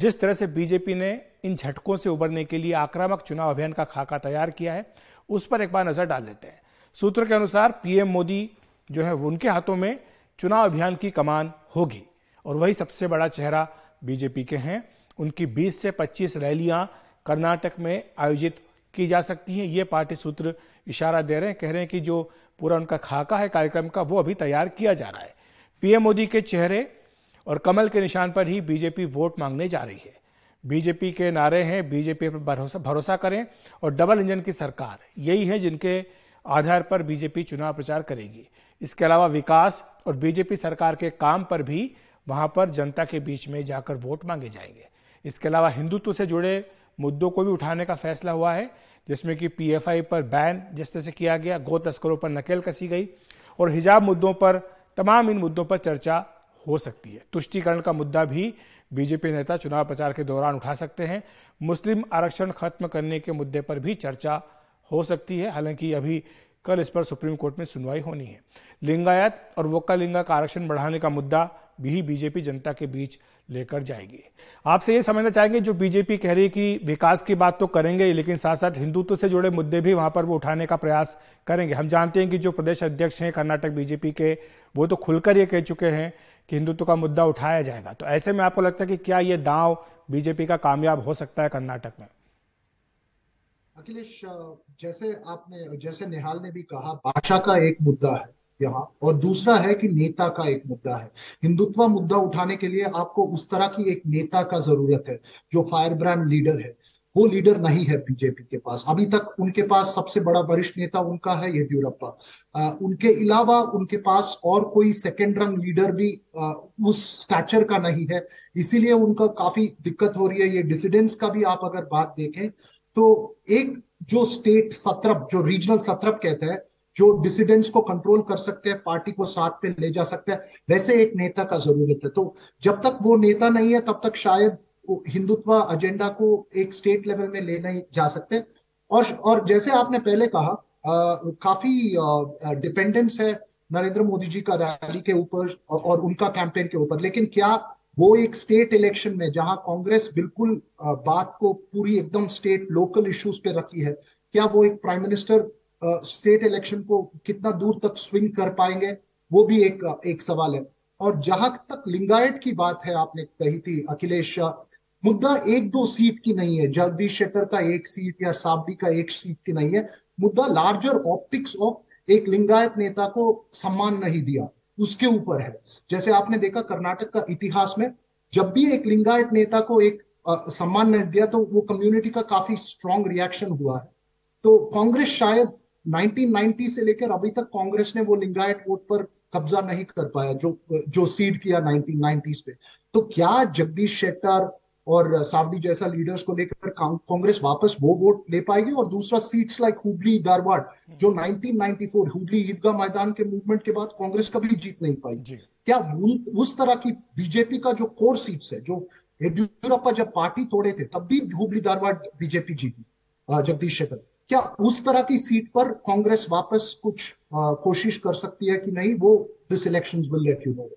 जिस तरह से बीजेपी ने इन झटकों से उबरने के लिए आक्रामक चुनाव अभियान का खाका तैयार किया है, उस पर एक बार नज़र डाल लेते हैं। सूत्र के अनुसार पीएम मोदी जो है, उनके हाथों में चुनाव अभियान की कमान होगी और वही सबसे बड़ा चेहरा बीजेपी के हैं। उनकी 20 से 25 रैलियाँ कर्नाटक में आयोजित की जा सकती हैं। ये पार्टी सूत्र इशारा दे रहे हैं, कह रहे हैं कि जो पूरा उनका खाका है कार्यक्रम का, वो अभी तैयार किया जा रहा है। पीएम मोदी के चेहरे और कमल के निशान पर ही बीजेपी वोट मांगने जा रही है। बीजेपी के नारे हैं, बीजेपी पर भरोसा भरोसा करें और डबल इंजन की सरकार, यही है जिनके आधार पर बीजेपी चुनाव प्रचार करेगी। इसके अलावा विकास और बीजेपी सरकार के काम पर भी वहाँ पर जनता के बीच में जाकर वोट मांगे जाएँगे। इसके अलावा हिंदुत्व से जुड़े मुद्दों को भी उठाने का फैसला हुआ है, जिसमें कि पीएफआई पर बैन जिस तरह से किया गया, गो तस्करों पर नकेल कसी गई और हिजाब मुद्दों पर, तमाम इन मुद्दों पर चर्चा हो सकती है। तुष्टिकरण का मुद्दा भी बीजेपी नेता चुनाव प्रचार के दौरान उठा सकते हैं। मुस्लिम आरक्षण खत्म करने के मुद्दे पर भी चर्चा हो सकती है। हालाँकि अभी कल इस पर सुप्रीम कोर्ट में सुनवाई होनी है। लिंगायत और वोका लिंगा का आरक्षण बढ़ाने का मुद्दा भी बीजेपी जनता के बीच लेकर जाएगी। आपसे ये समझना चाहेंगे, जो बीजेपी कह रही है कि विकास की बात तो करेंगे लेकिन साथ साथ हिंदुत्व से जुड़े मुद्दे भी वहाँ पर वो उठाने का प्रयास करेंगे। हम जानते हैं कि जो प्रदेश अध्यक्ष हैं, कर्नाटक बीजेपी के, वो तो खुलकर ये कह चुके हैं कि हिंदुत्व का मुद्दा उठाया जाएगा। तो ऐसे में आपको लगता है कि क्या ये दांव बीजेपी का कामयाब हो सकता है कर्नाटक में? अखिलेश, जैसे आपने, जैसे निहाल ने भी कहा, भाषा का एक मुद्दा है यहाँ, और दूसरा है कि नेता का एक मुद्दा है। हिंदुत्व मुद्दा उठाने के लिए आपको उस तरह की एक नेता का ज़रूरत है, जो फायर ब्रांड लीडर है। वो लीडर नहीं है बीजेपी के पास। अभी तक उनके पास सबसे बड़ा वरिष्ठ नेता उनका है येदियुरप्पा उनके अलावा उनके पास और कोई सेकेंड रंग लीडर भी आ, उस स्टैचर का नहीं है। इसीलिए उनका काफ़ी दिक्कत हो रही है। ये डिसिडेंस का भी आप अगर बात देखें तो एक जो स्टेट सत्रप जो रीजनल सत्रप कहते हैं जो डिसिडेंट्स को कंट्रोल कर सकते हैं पार्टी को साथ पे ले जा सकते हैं वैसे एक नेता का ज़रूरत है। तो जब तक वो नेता नहीं है तब तक शायद हिंदुत्व एजेंडा को एक स्टेट लेवल में ले नहीं जा सकते और और जैसे आपने पहले कहा आ, काफ़ी डिपेंडेंस है नरेंद्र मोदी जी का रैली के ऊपर और उनका कैंपेन के ऊपर। लेकिन क्या वो एक स्टेट इलेक्शन में जहाँ कांग्रेस बिल्कुल बात को पूरी एकदम स्टेट लोकल इश्यूज़ पे रखी है क्या वो एक प्राइम मिनिस्टर स्टेट इलेक्शन को कितना दूर तक स्विंग कर पाएँगे? वो भी एक एक सवाल है। और जहाँ तक लिंगायत की बात है आपने कही थी अखिलेश मुद्दा एक दो सीट की नहीं है। जगदीश शेट्टर का एक सीट या साबी का एक सीट की नहीं है। मुद्दा लार्जर ऑप्टिक्स ऑफ़ एक लिंगायत नेता को सम्मान नहीं दिया। उसके ऊपर है। जैसे आपने देखा कर्नाटक का इतिहास में जब भी एक लिंगायत नेता को एक आ, सम्मान नहीं दिया तो वो कम्युनिटी का काफ़ी स्ट्रॉन्ग रिएक्शन हुआ है। तो कांग्रेस शायद 1990 से लेकर अभी तक कांग्रेस ने वो लिंगायत वोट पर कब्जा नहीं कर पाया जो जो सीड किया 1990s पे तो क्या जगदीश शेट्टर और सावडी जैसा लीडर्स को लेकर कांग्रेस वापस वो वोट ले पाएगी और दूसरा सीट्स लाइक हुबली धारवाड़ जो 1994 हुबली ईदगाह मैदान के मूवमेंट के बाद कांग्रेस कभी जीत नहीं पाई। क्या उस तरह की बीजेपी का जो कोर सीट्स है जो येडियुरप्पा जब पार्टी तोड़े थे तब भी हुबली धारवाड़ बीजेपी जीती जगदीश शेखर। क्या उस तरह की सीट पर कांग्रेस वापस कुछ आ, कोशिश कर सकती है कि नहीं? वो this election will let you know